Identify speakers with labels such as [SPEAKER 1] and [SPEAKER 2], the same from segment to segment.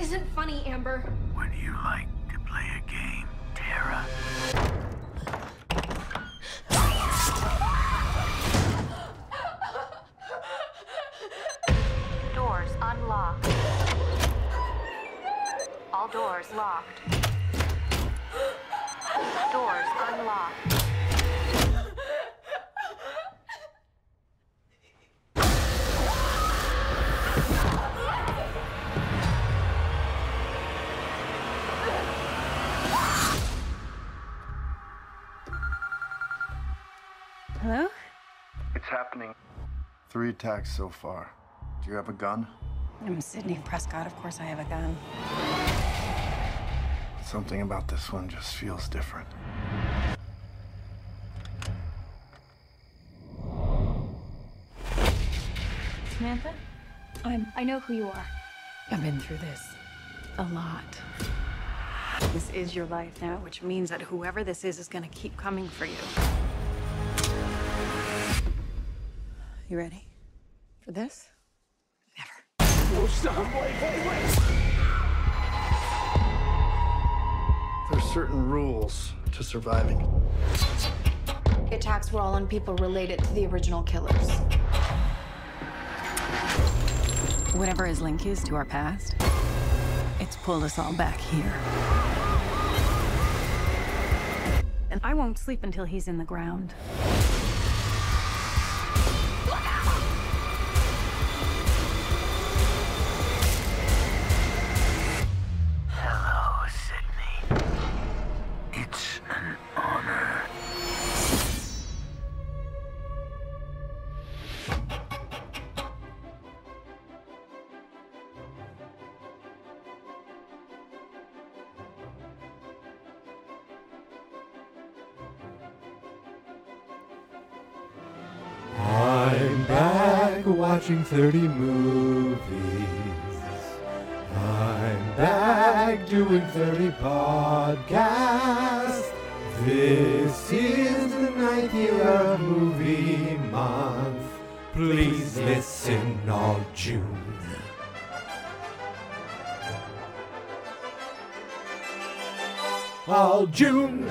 [SPEAKER 1] Isn't funny, Amber.
[SPEAKER 2] What do you like
[SPEAKER 3] Hello?
[SPEAKER 4] It's happening. Three attacks so far. Do you have a gun?
[SPEAKER 3] I'm Sidney Prescott. Of course I have a gun.
[SPEAKER 4] Something about this one just feels different.
[SPEAKER 3] Samantha?
[SPEAKER 1] I'm. I know who you are.
[SPEAKER 3] I've been through this a lot. This is your life now, which means that whoever this is is gonna keep coming for you. You ready for this? Never.
[SPEAKER 4] There's certain rules to surviving.
[SPEAKER 1] The attacks were all on people related to the original killers.
[SPEAKER 3] Whatever his link is to our past, it's pulled us all back here. And I won't sleep until he's in the ground.
[SPEAKER 5] 30 movies. I'm back doing 30 podcasts. This is the ninth year of movie month. Please listen all June. All June.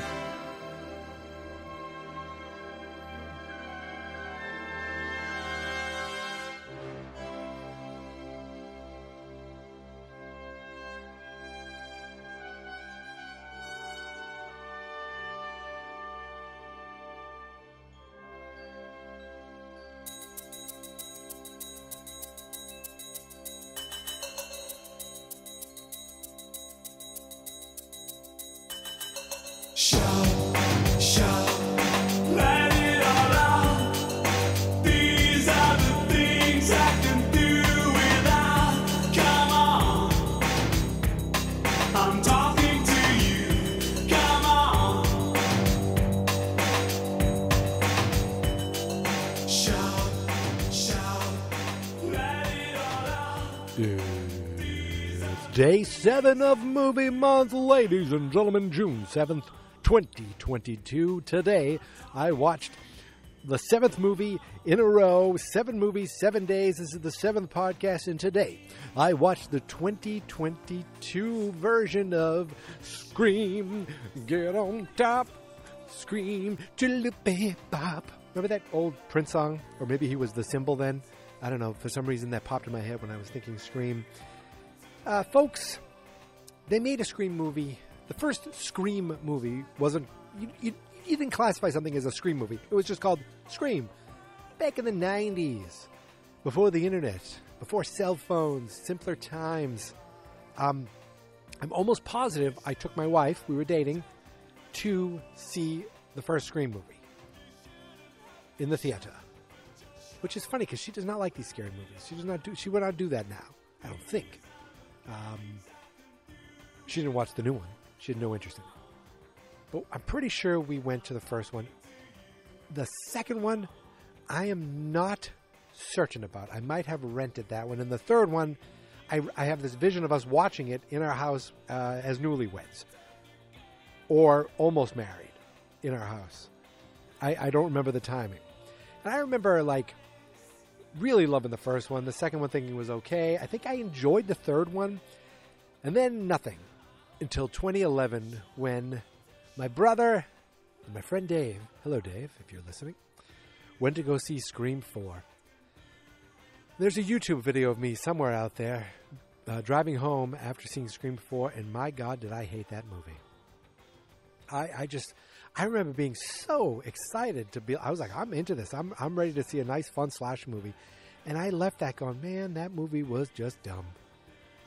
[SPEAKER 5] Day seven of movie month, ladies and gentlemen, June 7th, 2022. Today, I watched the seventh movie in a row, seven movies, seven days. This is the seventh podcast, and today I watched the 2022 version of Scream, Get on Top, Scream, Chalupa Bop. Remember that old Prince song? Or maybe he was the symbol then? I don't know. For some reason, that popped in my head when I was thinking Scream. Uh, folks, they made a Scream movie. The first Scream movie wasn't. You, you, you didn't classify something as a Scream movie. It was just called Scream. Back in the 90s, before the internet, before cell phones, simpler times. Um, I'm almost positive I took my wife, we were dating, to see the first Scream movie in the theater. Which is funny because she does not like these scary movies. She does not do. She would not do that now. I don't think. Um, she didn't watch the new one. She had no interest in it. But I'm pretty sure we went to the first one. The second one, I am not certain about. I might have rented that one. And the third one, I, I have this vision of us watching it in our house uh, as newlyweds or almost married in our house. I, I don't remember the timing. And I remember, like, really loving the first one. The second one thinking was okay. I think I enjoyed the third one. And then nothing until 2011 when my brother and my friend Dave, hello Dave, if you're listening, went to go see Scream 4. There's a YouTube video of me somewhere out there uh, driving home after seeing Scream 4, and my God, did I hate that movie. I, I just, I remember being so excited to be, I was like, I'm into this. I'm, I'm ready to see a nice, fun slash movie. And I left that going, man, that movie was just dumb.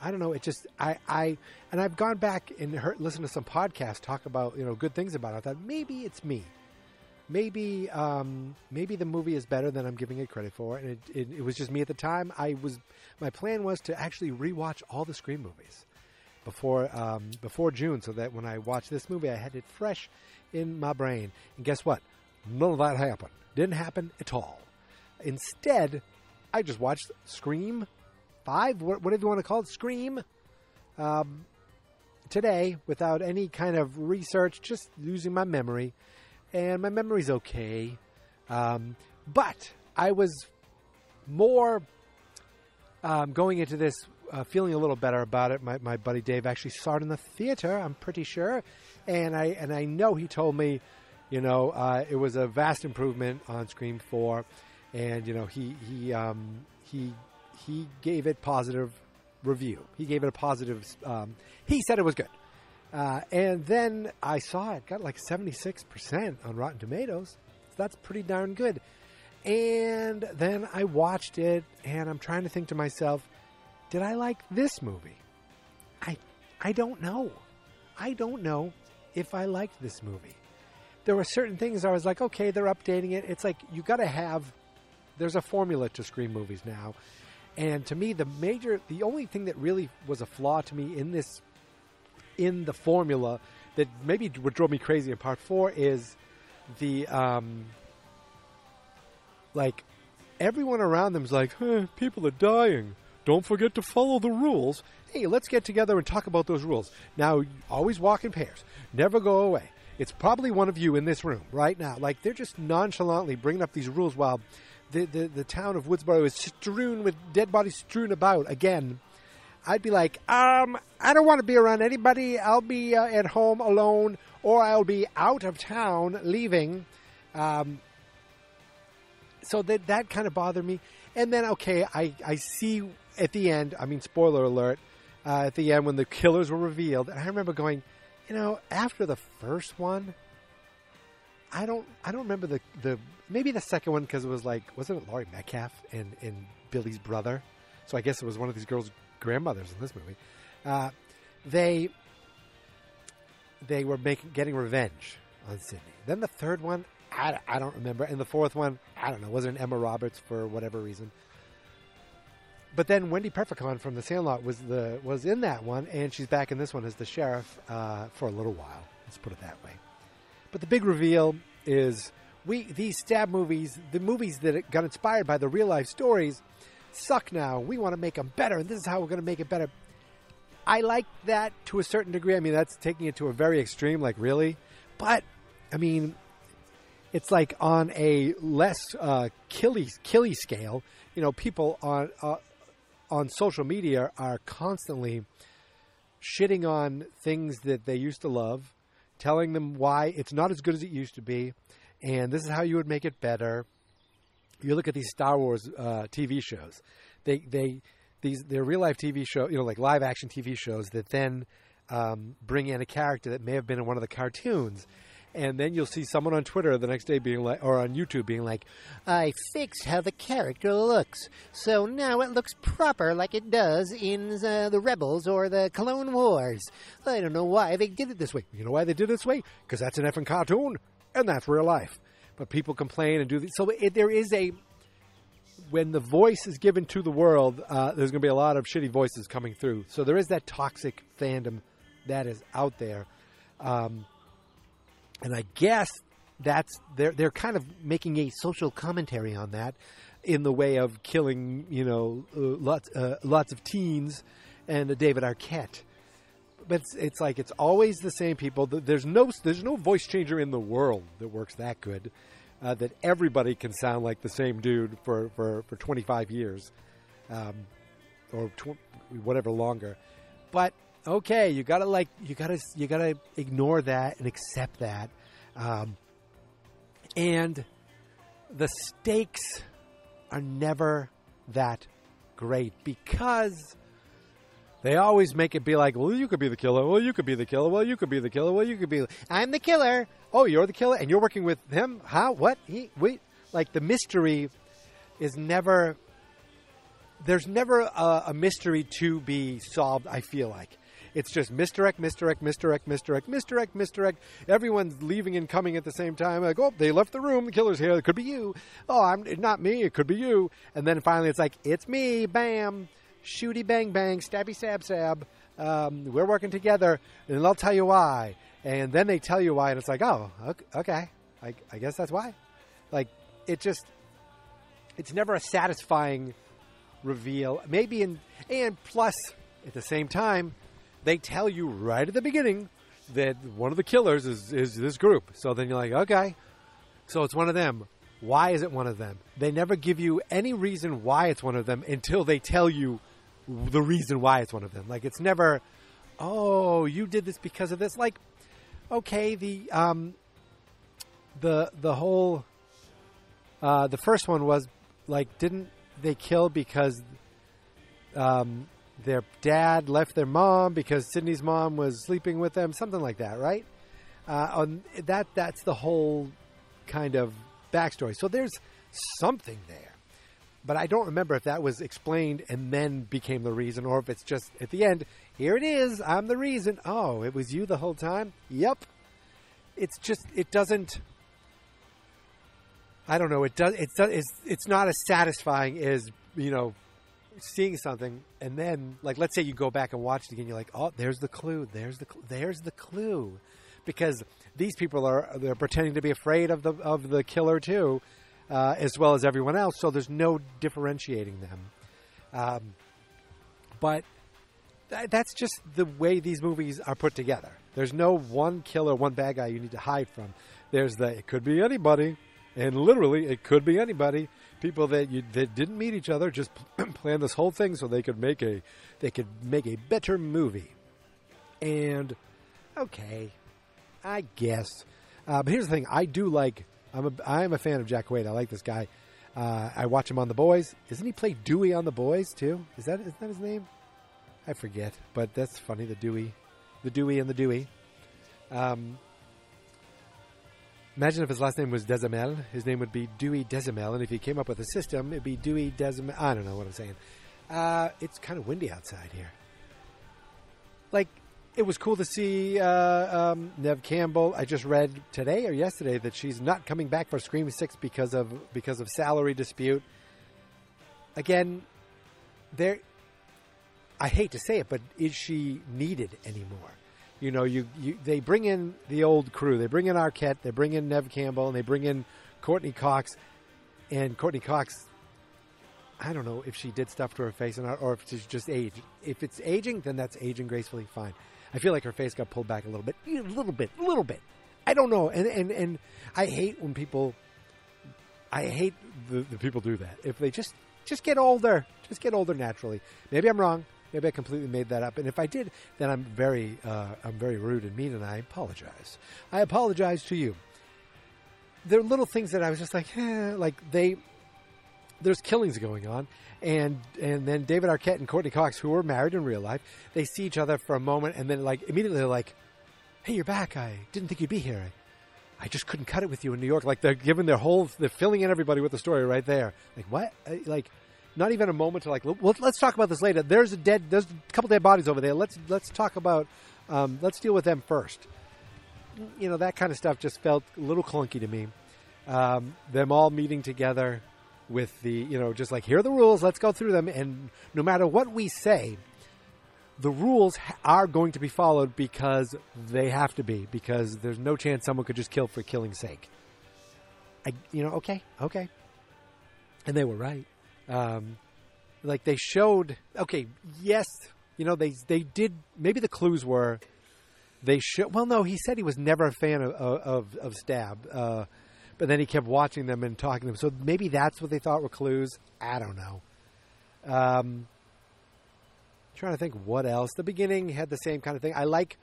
[SPEAKER 5] I don't know. It just I I and I've gone back and heard listened to some podcasts talk about you know good things about it. I thought maybe it's me, maybe um, maybe the movie is better than I'm giving it credit for, and it, it, it was just me at the time. I was my plan was to actually rewatch all the Scream movies before um, before June, so that when I watched this movie, I had it fresh in my brain. And guess what? None of that happened. Didn't happen at all. Instead, I just watched Scream Five, whatever you want to call it, Scream, um, today without any kind of research, just using my memory. And my memory's okay. Um, but I was more um, going into this uh, feeling a little better about it. My, my buddy Dave actually saw it in the theater, I'm pretty sure. And I, and I know he told me, you know, uh, it was a vast improvement on Scream 4. And, you know, he, he, um, he he gave it positive review. He gave it a positive. Um, he said it was good. Uh, and then I saw it got like seventy six percent on Rotten Tomatoes. So that's pretty darn good. And then I watched it, and I'm trying to think to myself, did I like this movie? I I don't know. I don't know if I liked this movie. There were certain things I was like, okay, they're updating it. It's like you got to have. There's a formula to Scream movies now, and to me, the major, the only thing that really was a flaw to me in this, in the formula, that maybe would drove me crazy in part four is the, um, like, everyone around them's like, huh, people are dying. Don't forget to follow the rules. Hey, let's get together and talk about those rules. Now, always walk in pairs. Never go away. It's probably one of you in this room right now. Like, they're just nonchalantly bringing up these rules while the, the, the town of Woodsboro is strewn with dead bodies strewn about again, I'd be like, um, I don't want to be around anybody. I'll be uh, at home alone, or I'll be out of town leaving. Um, so that that kind of bothered me. And then, okay, I, I see at the end, I mean, spoiler alert, uh, at the end when the killers were revealed, and I remember going, you know, after the first one, I don't I don't remember the the maybe the second one because it was like wasn't it Laurie Metcalf and and Billy's brother, so I guess it was one of these girls' grandmothers in this movie. Uh, they they were making getting revenge on Sidney. Then the third one, I, I don't remember, and the fourth one, I don't know, was it Emma Roberts for whatever reason. But then Wendy Peffercorn from The Sandlot was the was in that one, and she's back in this one as the sheriff uh, for a little while. Let's put it that way. But the big reveal is we these stab movies, the movies that got inspired by the real life stories, suck now. We want to make them better, and this is how we're going to make it better. I like that to a certain degree. I mean, that's taking it to a very extreme, like really. But I mean, it's like on a less uh, killy killy scale. You know, people on uh, on social media are constantly shitting on things that they used to love, telling them why it's not as good as it used to be, and this is how you would make it better. You look at these Star Wars uh, TV shows; they they these they're real life TV show, you know, like live action TV shows that then um, bring in a character that may have been in one of the cartoons. And then you'll see someone on Twitter the next day being like, or on YouTube being like, I fixed how the character looks. So now it looks proper like it does in uh, the Rebels or the Clone Wars. I don't know why they did it this way. You know why they did it this way? Because that's an effing cartoon and that's real life. But people complain and do this. So it, there is a, when the voice is given to the world, uh, there's going to be a lot of shitty voices coming through. So there is that toxic fandom that is out there. Um, and I guess that's they're they're kind of making a social commentary on that in the way of killing you know uh, lots uh, lots of teens and David Arquette. But it's, it's like it's always the same people. There's no there's no voice changer in the world that works that good. Uh, that everybody can sound like the same dude for, for, for 25 years um, or tw- whatever longer. But okay, you gotta like you gotta you gotta ignore that and accept that, um, and the stakes are never that great because they always make it be like, well, you could be the killer. Well, you could be the killer. Well, you could be the killer. Well, you could be. I'm the killer. Oh, you're the killer, and you're working with him. How? What? He? Wait. Like the mystery is never. There's never a, a mystery to be solved. I feel like it's just misdirect, misdirect, misdirect, misdirect, misdirect, misdirect. Everyone's leaving and coming at the same time. Like, oh, they left the room. The killer's here. It could be you. Oh, I'm not me. It could be you. And then finally, it's like, it's me. Bam shooty bang bang, stabby stab sab. Um, we're working together, and they'll tell you why. And then they tell you why, and it's like, oh, ok- okay, I, I guess that's why. Like, it just, it's never a satisfying reveal. Maybe in, and plus, at the same time, they tell you right at the beginning that one of the killers is, is this group. So then you're like, okay, so it's one of them. Why is it one of them? They never give you any reason why it's one of them until they tell you the reason why it's one of them. Like it's never, oh, you did this because of this. Like, okay, the um, the the whole uh, the first one was like, didn't they kill because um, their dad left their mom because Sidney's mom was sleeping with them, something like that, right? Uh, on that that's the whole kind of backstory. So there's something there. But I don't remember if that was explained and then became the reason, or if it's just at the end, here it is, I'm the reason. Oh, it was you the whole time? Yep. It's just, it doesn't. I don't know. It does. It's it's it's not as satisfying as you know seeing something and then like let's say you go back and watch it again. You're like, oh, there's the clue. There's the cl- there's the clue, because these people are they're pretending to be afraid of the of the killer too, uh, as well as everyone else. So there's no differentiating them. Um, but th- that's just the way these movies are put together. There's no one killer, one bad guy you need to hide from. There's the it could be anybody, and literally it could be anybody. People that you that didn't meet each other just plan this whole thing so they could make a they could make a better movie. And okay, I guess. Uh, but here's the thing: I do like. I'm a I'm a fan of Jack Quaid. I like this guy. Uh, I watch him on The Boys. Isn't he play Dewey on The Boys too? Is that is that his name? I forget, but that's funny. The Dewey, the Dewey and the Dewey. Um, imagine if his last name was Decimal. His name would be Dewey Decimal, and if he came up with a system, it'd be Dewey Decimal. I don't know what I'm saying. Uh, it's kind of windy outside here. Like it was cool to see uh, um, Neve Campbell. I just read today or yesterday that she's not coming back for Scream Six because of because of salary dispute. Again, there. I hate to say it, but is she needed anymore? You know, you, you they bring in the old crew. They bring in Arquette. They bring in Neve Campbell, and they bring in Courteney Cox. And Courteney Cox, I don't know if she did stuff to her face or not, or if she's just aged. If it's aging, then that's aging gracefully. Fine. I feel like her face got pulled back a little bit, a little bit, a little bit. I don't know, and and and I hate when people. I hate the, the people do that. If they just just get older, just get older naturally. Maybe I'm wrong. Maybe I completely made that up. And if I did, then I'm very uh, I'm very rude and mean, and I apologize. I apologize to you. There are little things that I was just like, eh, like they there's killings going on, and and then David Arquette and Courteney Cox, who were married in real life, they see each other for a moment, and then like immediately they're like, "Hey, you're back! I didn't think you'd be here. I, I just couldn't cut it with you in New York." Like they're giving their whole, they're filling in everybody with the story right there. Like what? Uh, Like not even a moment to like. Well, let's talk about this later. There's a dead, there's a couple dead bodies over there. Let's let's talk about, um, let's deal with them first. You know that kind of stuff just felt a little clunky to me. Um, them all meeting together with the you know just like here are the rules let's go through them and no matter what we say the rules are going to be followed because they have to be because there's no chance someone could just kill for killing's sake I, you know okay okay and they were right um, like they showed okay yes you know they they did maybe the clues were they should well no he said he was never a fan of of, of stab uh, but then he kept watching them and talking to them. So maybe that's what they thought were clues. I don't know. Um, trying to think what else. The beginning had the same kind of thing. I like,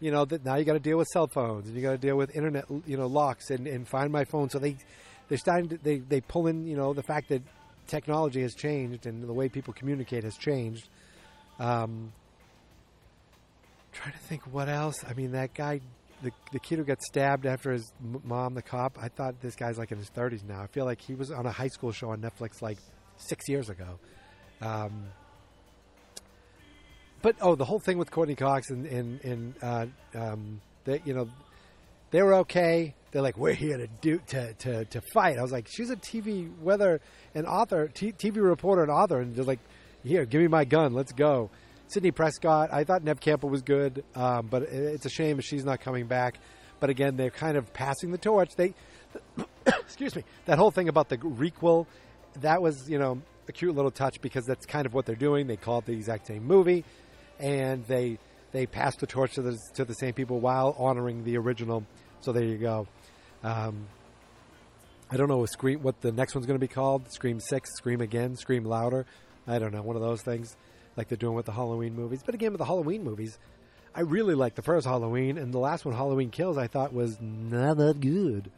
[SPEAKER 5] you know, that now you got to deal with cell phones and you got to deal with internet, you know, locks and, and find my phone. So they they're starting to they they pull in, you know, the fact that technology has changed and the way people communicate has changed. Um, trying to think what else. I mean, that guy, the the kid who got stabbed after his mom, the cop. I thought this guy's like in his thirties now. I feel like he was on a high school show on Netflix like six years ago. Um, but oh, the whole thing with Courteney Cox and and and uh, um, that you know they were okay. They're like, we're here to do to to to fight. I was like, she's a TV weather and author, t- TV reporter and author, and they're like, here, give me my gun, let's go. Sidney Prescott, I thought Neve Campbell was good, um, but it- it's a shame she's not coming back. But again, they're kind of passing the torch. They, excuse me, that whole thing about the requel, that was you know a cute little touch because that's kind of what they're doing. They call it the exact same movie, and they they pass the torch to the to the same people while honoring the original. So there you go. Um, I don't know what Scream what the next one's going to be called. Scream Six, Scream Again, Scream Louder. I don't know, one of those things like they're doing with the Halloween movies. But again, with the Halloween movies, I really like the first Halloween, and the last one, Halloween Kills, I thought was not that good.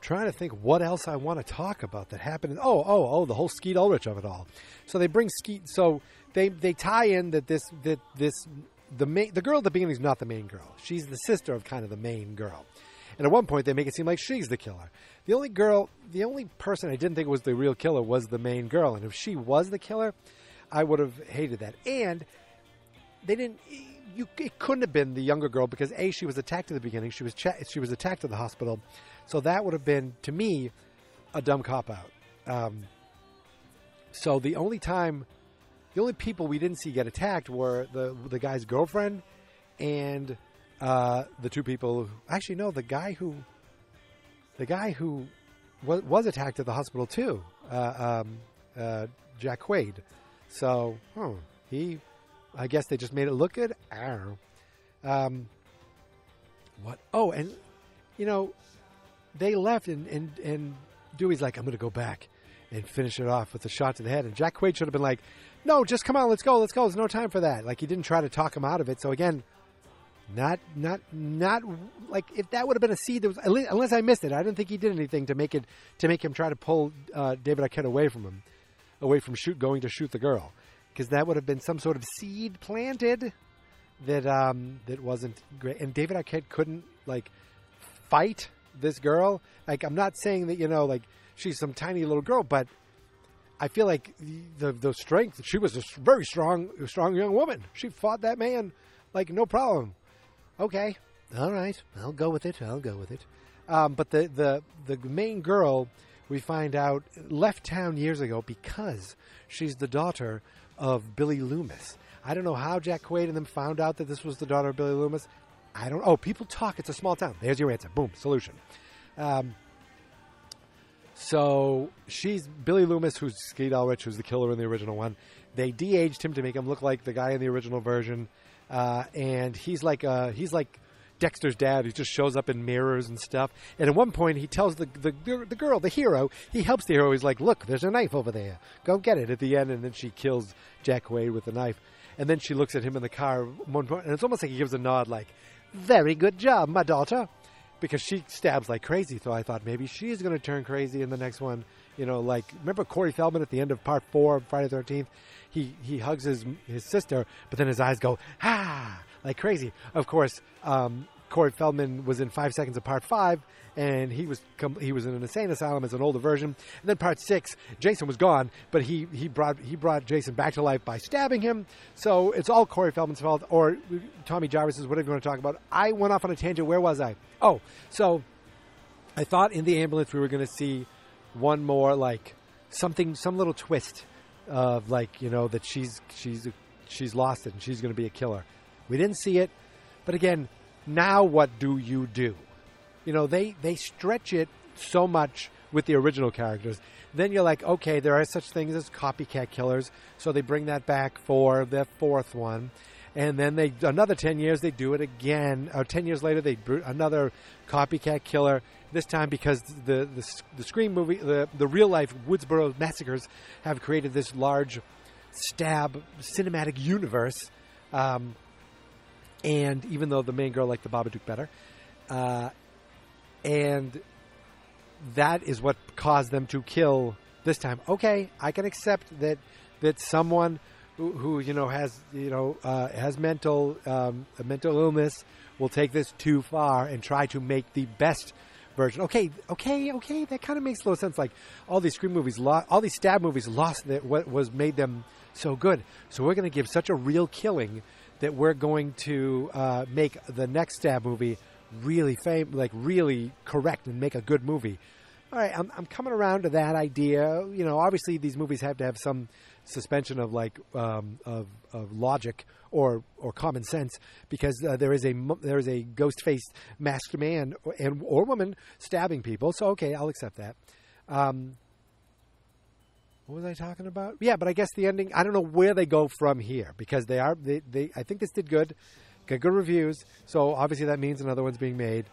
[SPEAKER 5] Trying to think what else I want to talk about that happened. Oh, oh, oh, the whole Skeet Ulrich of it all. So they bring Skeet. So they they tie in that this that this the main the girl at the beginning is not the main girl. She's the sister of kind of the main girl. And at one point, they make it seem like she's the killer. The only girl, the only person I didn't think was the real killer was the main girl. And if she was the killer, I would have hated that. And they didn't. You, it couldn't have been the younger girl because a she was attacked at the beginning. She was she was attacked at the hospital, so that would have been to me a dumb cop out. Um, so the only time, the only people we didn't see get attacked were the the guy's girlfriend and uh, the two people. Who, actually, no, the guy who the guy who was, was attacked at the hospital too, uh, um, uh, Jack Quaid. So, hmm, he, I guess they just made it look good. I don't know. Um, what? Oh, and you know, they left, and and and Dewey's like, I'm going to go back and finish it off with a shot to the head. And Jack Quaid should have been like, No, just come on, let's go, let's go. There's no time for that. Like he didn't try to talk him out of it. So again, not not not like if that would have been a seed that was unless I missed it. I didn't think he did anything to make it to make him try to pull uh, David Arquette away from him, away from shoot going to shoot the girl, because that would have been some sort of seed planted that um, that wasn't great. And David Arquette couldn't like fight this girl. Like I'm not saying that you know like she's some tiny little girl, but I feel like the the strength. She was a very strong strong young woman. She fought that man like no problem. Okay, all right, I'll go with it. I'll go with it. Um, but the the the main girl we find out left town years ago because she's the daughter of Billy Loomis. I don't know how Jack Quaid and them found out that this was the daughter of Billy Loomis. I don't. Oh, people talk. It's a small town. There's your answer. Boom. Solution. Um, so she's Billy Loomis, who's Skeet Ulrich, who's the killer in the original one. They de-aged him to make him look like the guy in the original version, uh, and he's like uh, he's like Dexter's dad, who just shows up in mirrors and stuff. And at one point, he tells the, the the girl, the hero, he helps the hero. He's like, "Look, there's a knife over there. Go get it." At the end, and then she kills Jack Quaid with the knife. And then she looks at him in the car, one point, and it's almost like he gives a nod, like, "Very good job, my daughter." Because she stabs like crazy. So I thought maybe she's going to turn crazy in the next one. You know, like remember Corey Feldman at the end of part four of Friday Thirteenth? He he hugs his his sister, but then his eyes go ah like crazy. Of course, um, Corey Feldman was in five seconds of part five, and he was com- he was in an insane asylum as an older version. And then part six, Jason was gone, but he he brought he brought Jason back to life by stabbing him. So it's all Corey Feldman's fault, or Tommy Jarvis's, whatever you want to talk about. I went off on a tangent. Where was I? Oh, so I thought in the ambulance we were going to see one more like something, some little twist of like you know that she's she's she's lost it and she's going to be a killer. We didn't see it, but again, now what do you do? You know they they stretch it so much with the original characters. Then you're like, okay, there are such things as copycat killers, so they bring that back for the fourth one and then they another 10 years they do it again or 10 years later they another copycat killer This time because the the, the Scream movie, the the real life Woodsboro massacres have created this large stab cinematic universe. Um, and even though the main girl liked the Babadook better, uh, and that is what caused them to kill this time. Okay, I can accept that that someone who, who you know has you know uh, has mental um, a mental illness will take this too far and try to make the best version. Okay, okay, okay. That kind of makes a little sense. Like all these scream movies, lo- all these stab movies lost that what was made them so good. So we're going to give such a real killing that we're going to uh, make the next stab movie really fam- like really correct and make a good movie. All right, I'm, I'm coming around to that idea. You know, obviously these movies have to have some suspension of like um, of, of logic or or common sense because uh, there is a there is a ghost faced masked man or, and or woman stabbing people. So okay, I'll accept that. Um, what was I talking about? Yeah, but I guess the ending. I don't know where they go from here because they are they, they I think this did good, got good reviews. So obviously that means another one's being made.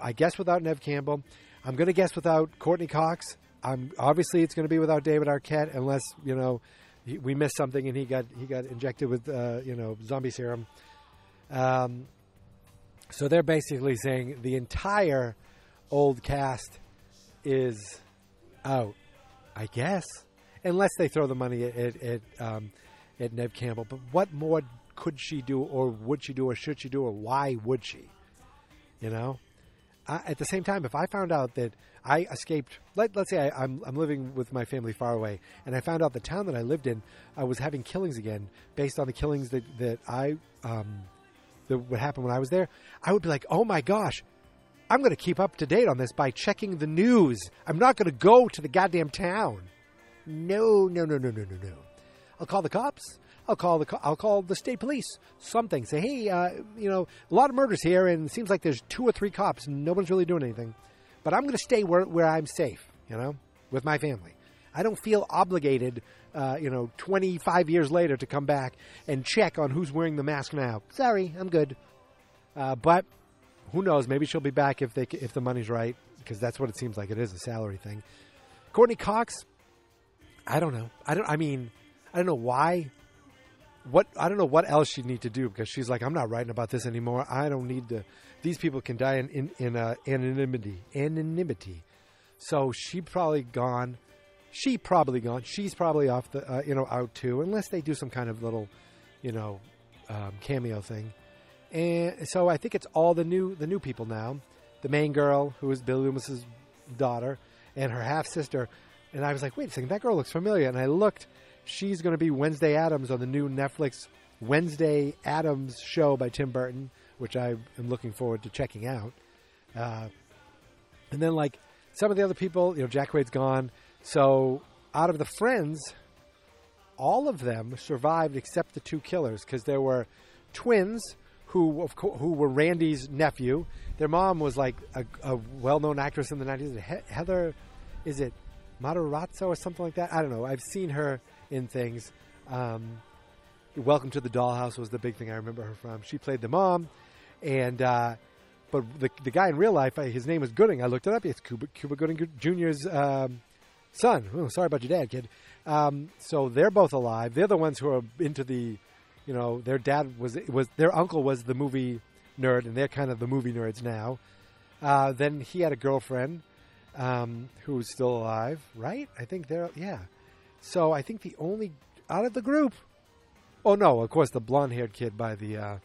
[SPEAKER 5] I guess without Neve Campbell. I'm going to guess without Courteney Cox. I'm obviously it's going to be without David Arquette unless you know we missed something and he got he got injected with uh, you know zombie serum. Um, so they're basically saying the entire old cast is out. I guess, unless they throw the money at at, at, um, at Neve Campbell. But what more could she do, or would she do, or should she do, or why would she? You know. At the same time, if I found out that I escaped, let, let's say I, I'm, I'm living with my family far away, and I found out the town that I lived in I was having killings again based on the killings that that I um, that would happen when I was there, I would be like, oh my gosh, I'm going to keep up to date on this by checking the news. I'm not going to go to the goddamn town. No, no, no, no, no, no, no. I'll call the cops. I'll call the I'll call the state police. Something. Say, hey, uh, you know, a lot of murders here, and it seems like there's two or three cops, and no one's really doing anything. But I'm going to stay where where I'm safe. You know, with my family. I don't feel obligated, uh, you know, 25 years later to come back and check on who's wearing the mask now. Sorry, I'm good. Uh, but who knows? Maybe she'll be back if they if the money's right, because that's what it seems like. It is a salary thing. Courteney Cox, I don't know. I don't. I mean, I don't know why. What I don't know what else she'd need to do because she's like, I'm not writing about this anymore. I don't need to. These people can die in in, in uh, anonymity. Anonymity. So she probably gone. She probably gone. She's probably off the uh, you know out too, unless they do some kind of little, you know, um, cameo thing. And so I think it's all the new the new people now. The main girl, who is Bill Loomis's daughter, and her half sister. And I was like, wait a second, that girl looks familiar. And I looked. She's going to be Wednesday Addams on the new Netflix Wednesday Addams show by Tim Burton, which I am looking forward to checking out. Uh, and then like some of the other people, you know, Jack Quaid's gone. So out of the friends, all of them survived except the two killers because there were twins who of co- who were Randy's nephew. Their mom was like a, a well-known actress in the nineties. He- Heather, is it Matarazzo or something like that? I don't know. I've seen her in things. Um, Welcome to the Dollhouse was the big thing I remember her from. She played the mom, and uh, but the the guy in real life, his name is Gooding. I looked it up. It's Cuba, Cuba Gooding Jr.'s um, son. Oh, sorry about your dad, kid. Um, so they're both alive. They're the ones who are into the, you know, their dad was was their uncle was the movie nerd, and they're kind of the movie nerds now. Uh, then he had a girlfriend um, who's still alive, right? I think they're yeah. So I think the only out of the group. Oh no! Of course, the blonde-haired kid by the uh,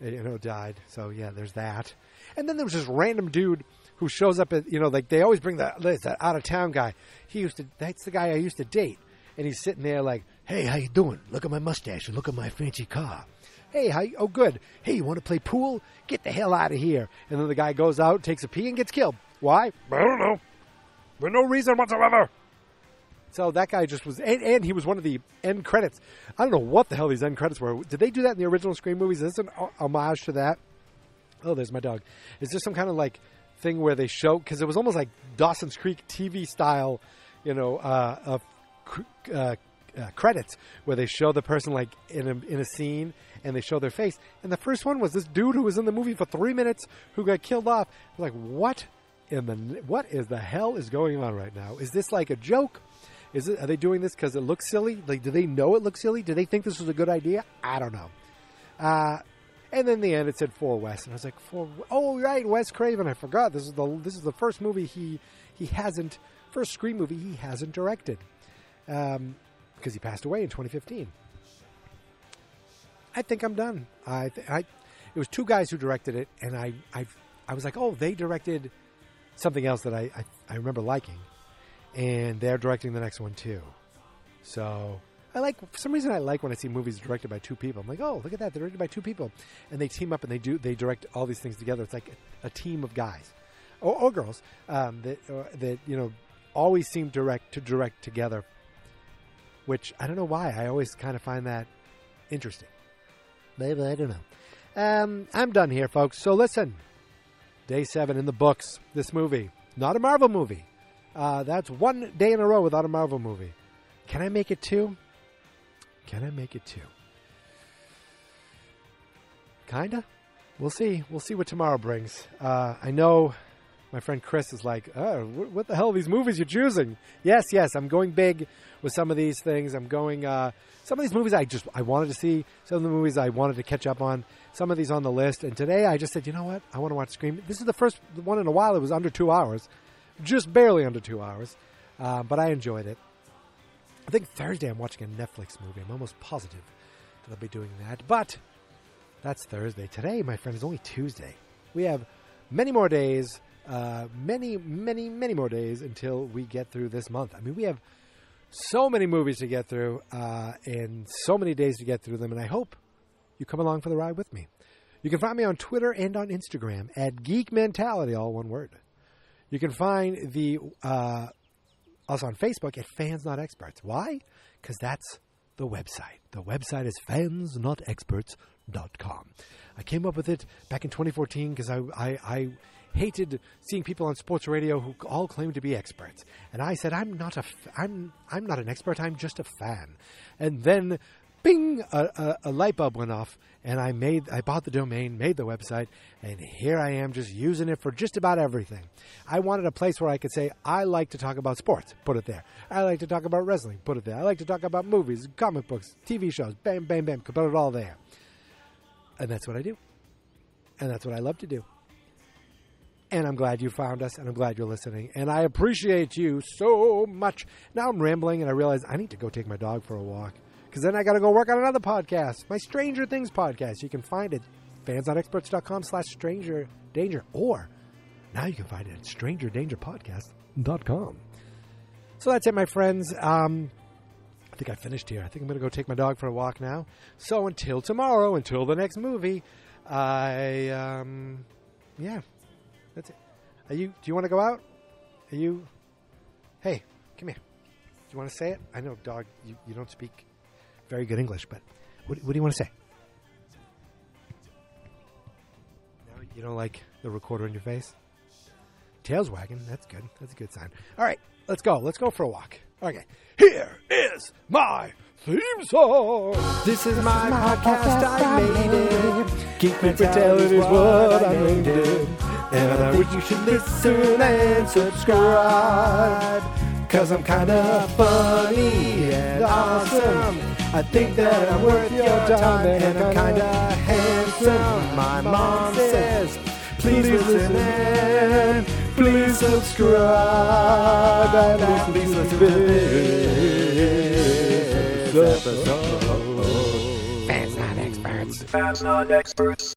[SPEAKER 5] you know died. So yeah, there's that. And then there was this random dude who shows up at you know like they always bring that that out of town guy. He used to that's the guy I used to date, and he's sitting there like, hey, how you doing? Look at my mustache and look at my fancy car. Hey, how you, oh good. Hey, you want to play pool? Get the hell out of here! And then the guy goes out, takes a pee, and gets killed. Why? I don't know. For no reason whatsoever. So that guy just was, and, and he was one of the end credits. I don't know what the hell these end credits were. Did they do that in the original Scream movies? Is this an homage to that? Oh, there's my dog. Is there some kind of like thing where they show? Because it was almost like Dawson's Creek TV style, you know, uh, of cr- uh, uh, credits where they show the person like in a, in a scene and they show their face. And the first one was this dude who was in the movie for three minutes who got killed off. Like, what? In the what is the hell is going on right now? Is this like a joke? Is it? Are they doing this because it looks silly? Like, do they know it looks silly? Do they think this was a good idea? I don't know. Uh, and then the end, it said for Wes, and I was like, for oh right, Wes Craven. I forgot this is the this is the first movie he he hasn't first screen movie he hasn't directed um, because he passed away in 2015. I think I'm done. I, th- I it was two guys who directed it, and I I I was like, oh, they directed something else that I I, I remember liking, and they're directing the next one too. So I like for some reason I like when I see movies directed by two people. I'm like, oh, look at that, they're directed by two people, and they team up and they do they direct all these things together. It's like a, a team of guys or, or girls um, that or, that you know always seem direct to direct together. Which I don't know why I always kind of find that interesting. Maybe I don't know. Um, I'm done here, folks. So listen, day seven in the books. This movie, not a Marvel movie. Uh, that's one day in a row without a Marvel movie. Can I make it two? Can I make it two? Kinda. We'll see. We'll see what tomorrow brings. Uh, I know my friend Chris is like, oh, what the hell are these movies you're choosing? Yes, yes, I'm going big with some of these things. I'm going, uh, some of these movies I just, I wanted to see. Some of the movies I wanted to catch up on. Some of these on the list. And today I just said, you know what? I want to watch Scream. This is the first one in a while that was under two hours. Just barely under two hours. Uh, but I enjoyed it. I think Thursday I'm watching a Netflix movie. I'm almost positive that I'll be doing that. But that's Thursday. Today, my friend, is only Tuesday. We have many more days, uh, many, many, many more days until we get through this month. I mean, we have so many movies to get through uh, and so many days to get through them, and I hope you come along for the ride with me. You can find me on Twitter and on Instagram at Geek Mentality, all one word. You can find the uh, us on Facebook at Fans Not Experts. Why? Because that's the website. The website is fansnotexperts.com. I came up with it back in 2014 because I, I, I hated seeing people on sports radio who all claimed to be experts, and I said I'm not a f- I'm I'm not an expert. I'm just a fan. And then, bing, a, a, a light bulb went off, and I made I bought the domain, made the website, and here I am just using it for just about everything. I wanted a place where I could say I like to talk about sports, put it there. I like to talk about wrestling, put it there. I like to talk about movies, comic books, TV shows, bam, bam, bam, could put it all there. And that's what I do. And that's what I love to do. And I'm glad you found us, and I'm glad you're listening. And I appreciate you so much. Now I'm rambling, and I realize I need to go take my dog for a walk. Because then I got to go work on another podcast, my Stranger Things podcast. You can find it fansnotexperts.com slash stranger danger. Or now you can find it at strangerdangerpodcast.com. So that's it, my friends. Um, I think I finished here. I think I'm going to go take my dog for a walk now. So until tomorrow, until the next movie, I, um, yeah, that's it. Are you, do you want to go out? Are you, hey, come here. Do you want to say it? I know, dog, you, you don't speak very good English, but what, what do you want to say? No, you don't like the recorder in your face? Tails wagging. That's good. That's a good sign. All right, let's go. Let's go for a walk. Okay. Here is my theme song. This is my podcast. I made it. Geek Mentality is what I named it. And I wish you should listen and subscribe. Cause I'm kinda funny and awesome. I think that I'm worth your time and I'm kinda handsome. My mom says, please listen and please subscribe. And please listen to this episode. Fans not experts.
[SPEAKER 2] Fans not experts.